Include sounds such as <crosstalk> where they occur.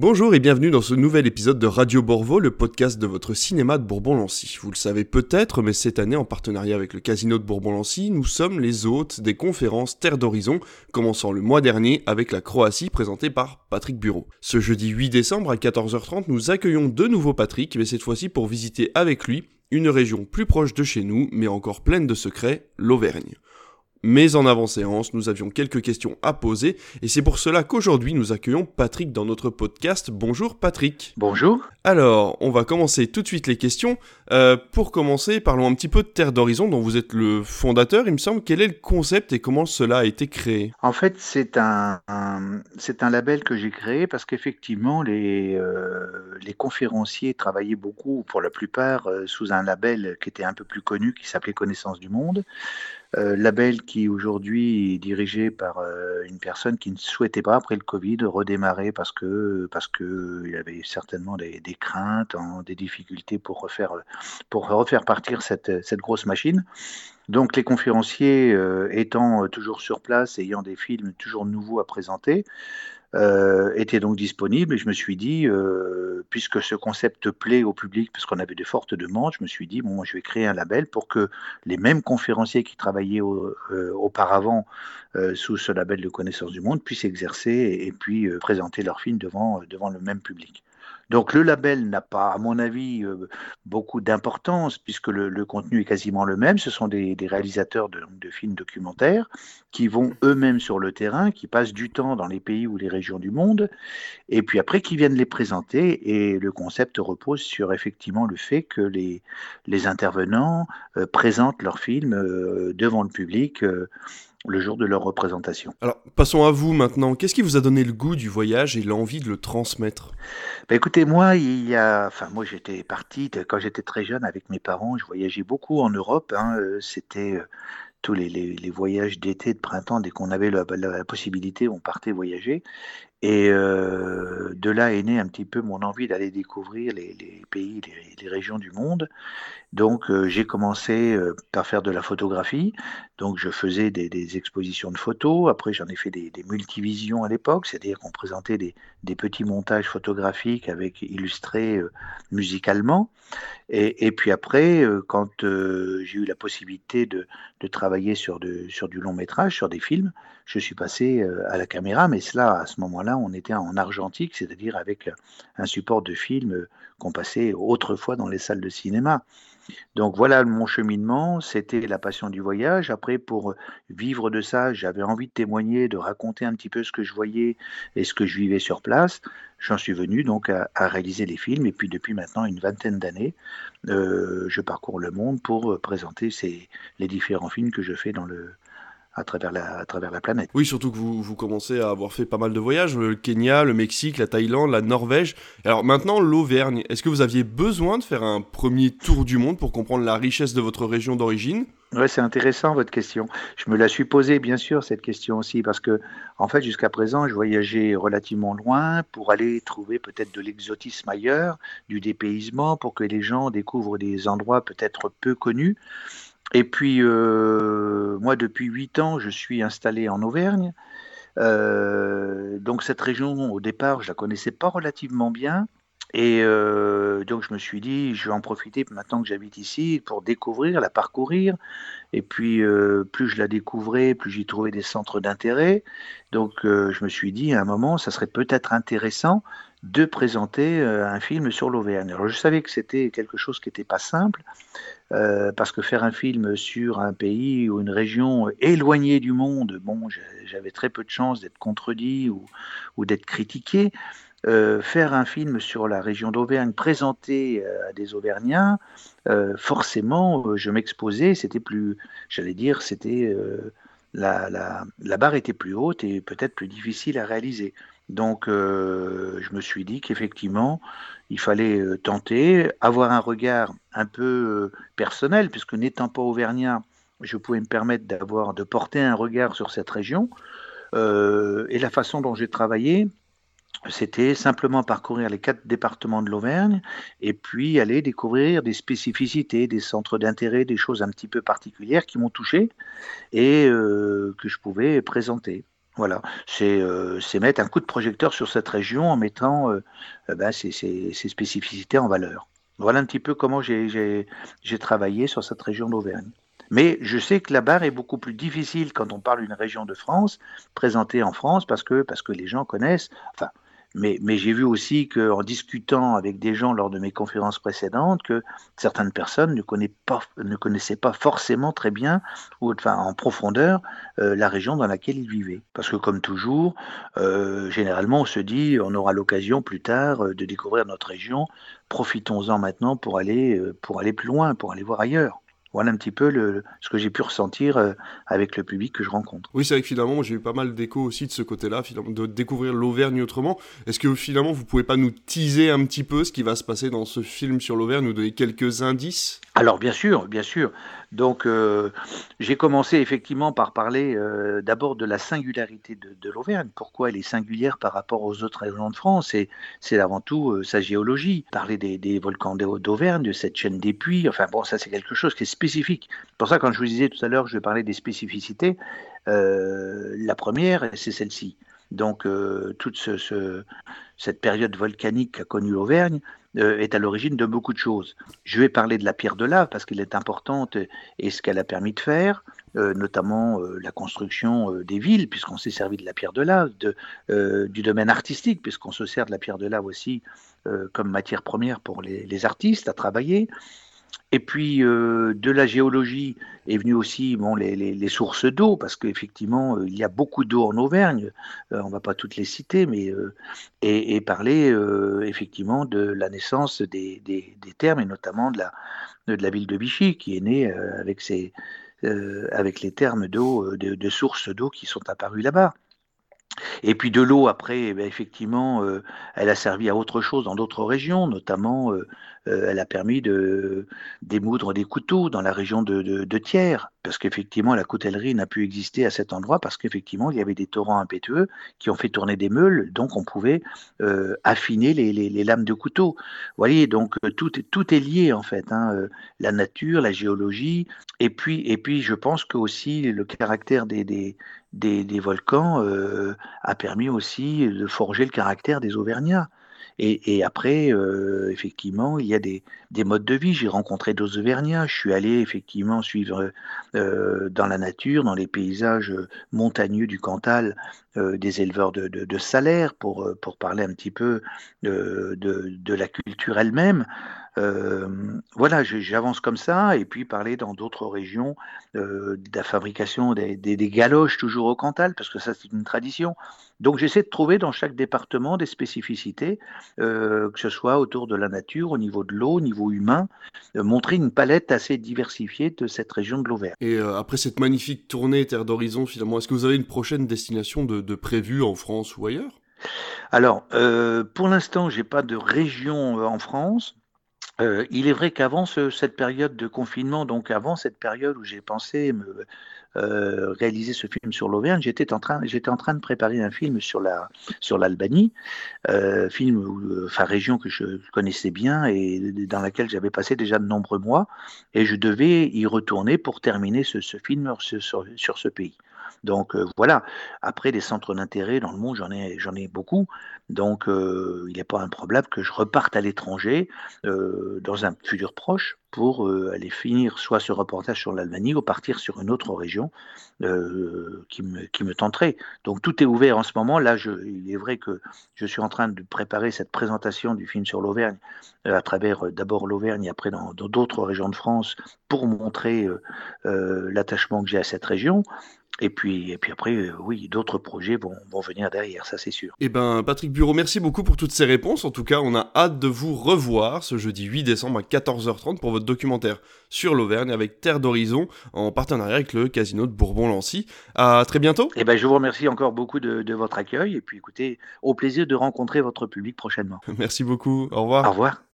Bonjour et bienvenue dans ce nouvel épisode de Radio Borvo, le podcast de votre cinéma de Bourbon-Lancy. Vous le savez peut-être, mais cette année, en partenariat avec le Casino de Bourbon-Lancy, nous sommes les hôtes des conférences Terre d'Horizon, commençant le mois dernier avec la Croatie présentée par Patrick Bureau. Ce jeudi 8 décembre à 14h30, nous accueillons de nouveau Patrick, mais cette fois-ci pour visiter avec lui une région plus proche de chez nous, mais encore pleine de secrets, l'Auvergne. Mais en avant-séance, nous avions quelques questions à poser et c'est pour cela qu'aujourd'hui nous accueillons Patrick dans notre podcast. Bonjour Patrick. Bonjour. Alors, on va commencer tout de suite les questions. Euh, pour commencer, parlons un petit peu de Terre d'Horizon dont vous êtes le fondateur, il me semble. Quel est le concept et comment cela a été créé? En fait, c'est un, c'est un label que j'ai créé parce qu'effectivement, les, euh, les conférenciers travaillaient beaucoup, pour la plupart, euh, sous un label qui était un peu plus connu, qui s'appelait Connaissance du Monde. Euh, label qui aujourd'hui est dirigé par euh, une personne qui ne souhaitait pas, après le Covid, redémarrer parce que parce que il avait certainement des, craintes, hein, des difficultés pour refaire pour refaire partir cette, cette grosse machine. Donc les conférenciers euh, étant toujours sur place, ayant des films toujours nouveaux à présenter, euh, était donc disponible et je me suis dit, euh, puisque ce concept plaît au public, puisqu'on avait de fortes demandes, je me suis dit, bon, je vais créer un label pour que les mêmes conférenciers qui travaillaient euh, auparavant sous ce label de connaissance du monde puissent exercer et, et puis présenter leurs films devant, devant le même public. Donc le label n'a pas, à mon avis, euh, beaucoup d'importance puisque le, contenu est quasiment le même. Ce sont des, réalisateurs de, films documentaires qui vont eux-mêmes sur le terrain, qui passent du temps dans les pays ou les régions du monde, et puis après qui viennent les présenter. Et le concept repose sur effectivement le fait que les, intervenants euh, présentent leurs films euh, devant le public le jour de leur représentation. Alors, passons à vous maintenant. Qu'est-ce qui vous a donné le goût du voyage et l'envie de le transmettre? Ben Écoutez, moi, il y a, enfin, moi, j'étais parti quand j'étais très jeune avec mes parents. Je voyageais beaucoup en Europe. Hein. Euh, c'était euh, tous les, les, voyages d'été, de printemps, dès qu'on avait la, la, possibilité, on partait voyager. Et euh, de là est née un petit peu mon envie d'aller découvrir les, pays, les, régions du monde. Donc euh, j'ai commencé euh, par faire de la photographie. Donc je faisais des, expositions de photos. Après j'en ai fait des, multivisions à l'époque, c'est-à-dire qu'on présentait des, petits montages photographiques avec illustrés musicalement. Et, puis après, quand j'ai eu la possibilité de, travailler sur du long métrage, sur des films, je suis passé à la caméra. Mais cela, à ce moment-là, on était en argentique, c'est-à-dire avec un support de film euh, qu'on passait autrefois dans les salles de cinéma. Donc voilà mon cheminement, c'était la passion du voyage. Après, pour vivre de ça, j'avais envie de témoigner, de raconter un petit peu ce que je voyais et ce que je vivais sur place. J'en suis venu donc à, réaliser les films et puis depuis maintenant une vingtaine d'années, euh, je parcours le monde pour présenter ces, les différents films que je fais dans le, à travers la, à travers la planète. Oui, surtout que vous, vous commencez à avoir fait pas mal de voyages, le Kenya, le Mexique, la Thaïlande, la Norvège. Alors maintenant, l'Auvergne, est-ce que vous aviez besoin de faire un premier tour du monde pour comprendre la richesse de votre région d'origine? Ouais, c'est intéressant votre question. Je me la suis posée, bien sûr, cette question aussi, parce que, en fait, jusqu'à présent, je voyageais relativement loin pour aller trouver peut-être de l'exotisme ailleurs, du dépaysement, pour que les gens découvrent des endroits peut-être peu connus. Et puis, euh, moi, depuis huit ans, je suis installé en Auvergne. Euh, donc, cette région, au départ, je la connaissais pas relativement bien. Et euh, donc, je me suis dit, je vais en profiter maintenant que j'habite ici pour découvrir, la parcourir. Et puis, plus je la découvrais, plus j'y trouvais des centres d'intérêt. Donc, je me suis dit, à un moment, ça serait peut-être intéressant de présenter euh, un film sur l'Auvergne. Alors, je savais que c'était quelque chose qui n'était pas simple, euh, parce que faire un film sur un pays ou une région éloignée du monde, bon, j'avais très peu de chances d'être contredit ou, d'être critiqué. Euh, faire un film sur la région d'Auvergne présenté à des Auvergnats, forcément, je m'exposais, c'était plus, j'allais dire, c'était la, barre était plus haute et peut-être plus difficile à réaliser. Donc, je me suis dit qu'effectivement, il fallait tenter, avoir un regard un peu personnel, puisque n'étant pas auvergnat, je pouvais me permettre d'avoir, de porter un regard sur cette région. et la façon dont j'ai travaillé, c'était simplement parcourir les quatre départements de l'Auvergne et puis aller découvrir des spécificités, des centres d'intérêt, des choses un petit peu particulières qui m'ont touché et euh, que je pouvais présenter. Voilà, c'est mettre un coup de projecteur sur cette région en mettant ben, ses, spécificités en valeur. Voilà un petit peu comment j'ai travaillé sur cette région d'Auvergne. Mais je sais que la barre est beaucoup plus difficile quand on parle d'une région de France, présentée en France, parce que, parce que les gens connaissent, mais, j'ai vu aussi qu'en discutant avec des gens lors de mes conférences précédentes, que certaines personnes ne, connaissaient pas, forcément très bien, ou en profondeur, euh, la région dans laquelle ils vivaient. Parce que comme toujours, euh, généralement, on se dit, on aura l'occasion plus tard euh, de découvrir notre région. Profitons-en maintenant pour aller, pour aller plus loin, pour aller voir ailleurs. Voilà un petit peu le, ce que j'ai pu ressentir euh, avec le public que je rencontre. Oui, c'est vrai que finalement, j'ai eu pas mal d'échos aussi de ce côté-là, de découvrir l'Auvergne autrement. Est-ce que finalement, vous pouvez pas nous teaser un petit peu ce qui va se passer dans ce film sur l'Auvergne, nous donner quelques indices? Alors, bien sûr, bien sûr. Donc, euh, j'ai commencé effectivement par parler euh, d'abord de la singularité de, l'Auvergne. Pourquoi elle est singulière par rapport aux autres régions de France? Et c'est avant tout euh, sa géologie. Parler des, volcans d'Auvergne, de cette chaîne des puits. Enfin, bon, ça, c'est quelque chose qui est spécifique. Pour ça, quand je vous disais tout à l'heure, je vais parler des spécificités. la première, c'est celle-ci. Donc, toute cette période volcanique qu'a connue l'Auvergne, euh, est à l'origine de beaucoup de choses. Je vais parler de la pierre de lave parce qu'elle est importante et ce qu'elle a permis de faire, euh, notamment euh, la construction des villes, puisqu'on s'est servi de la pierre de lave, du domaine artistique, puisqu'on se sert de la pierre de lave aussi comme matière première pour les artistes à travailler. Et puis euh, de la géologie est venu aussi les, sources d'eau, parce qu'effectivement, euh, il y a beaucoup d'eau en Auvergne, euh, on ne va pas toutes les citer, mais et, parler effectivement de la naissance des, des, termes, et notamment de la, de la ville de Vichy, qui est née avec, ses, avec les termes d'eau, de, de sources d'eau qui sont apparus là-bas. Et puis de l'eau, après, eh ben, effectivement, elle a servi à autre chose dans d'autres régions, notamment euh, elle a permis de démoudre des couteaux dans la région de, de, Thiers, parce qu'effectivement la coutellerie n'a pu exister à cet endroit parce qu'effectivement il y avait des torrents impétueux qui ont fait tourner des meules, donc on pouvait euh, affiner les, lames de couteau. Vous voyez, donc euh, tout, tout est lié en fait, hein, la nature, la géologie, et puis, et puis je pense que aussi le caractère des, des, volcans a permis aussi de forger le caractère des Auvergnats. Et, après, euh, effectivement, il y a des, modes de vie. J'ai rencontré d'autres Auvergnats. Je suis allé effectivement suivre euh, dans la nature, dans les paysages montagneux du Cantal, euh, des éleveurs de, salaires pour, parler un petit peu de la culture elle-même. Voilà, j'avance comme ça, et puis parler dans d'autres régions de la fabrication des, des, des, galoches toujours au Cantal, parce que ça c'est une tradition. Donc j'essaie de trouver dans chaque département des spécificités, euh, que ce soit autour de la nature, au niveau de l'eau, au niveau humain, euh, montrer une palette assez diversifiée de cette région de l'Auvergne. Et euh, après cette magnifique tournée Terre d'Horizon, finalement, est-ce que vous avez une prochaine destination de, de prévue en France ou ailleurs? Alors, pour l'instant, j'ai pas de région en France. Il est vrai qu'avant cette période de confinement, donc avant cette période où j'ai pensé me, euh, réaliser ce film sur l'Auvergne, j'étais en train, j'étais en train de préparer un film sur la sur l'Albanie, euh, film, euh, enfin région que je connaissais bien et dans laquelle j'avais passé déjà de nombreux mois, et je devais y retourner pour terminer ce, film sur, ce pays. Donc voilà. Après des centres d'intérêt dans le monde, j'en ai j'en ai beaucoup. Donc il n'est pas improbable que je reparte à l'étranger dans un futur proche pour euh, aller finir soit ce reportage sur l'Allemagne ou partir sur une autre région euh, qui, me, tenterait. Donc tout est ouvert en ce moment. Là, il est vrai que je suis en train de préparer cette présentation du film sur l'Auvergne euh, à travers d'abord l'Auvergne et après dans d'autres régions de France pour montrer l'attachement que j'ai à cette région. Et puis, et puis après, euh, oui, d'autres projets vont, vont, venir derrière, ça c'est sûr. Eh ben, Patrick Bureau, merci beaucoup pour toutes ces réponses. En tout cas, on a hâte de vous revoir ce jeudi 8 décembre à 14h30 pour votre documentaire sur l'Auvergne avec Terre d'Horizon en partenariat avec le Casino de Bourbon-Lancy. À très bientôt. Eh ben, je vous remercie encore beaucoup de, de votre accueil et puis écoutez, au plaisir de rencontrer votre public prochainement. <laughs> Merci beaucoup. Au revoir. Au revoir.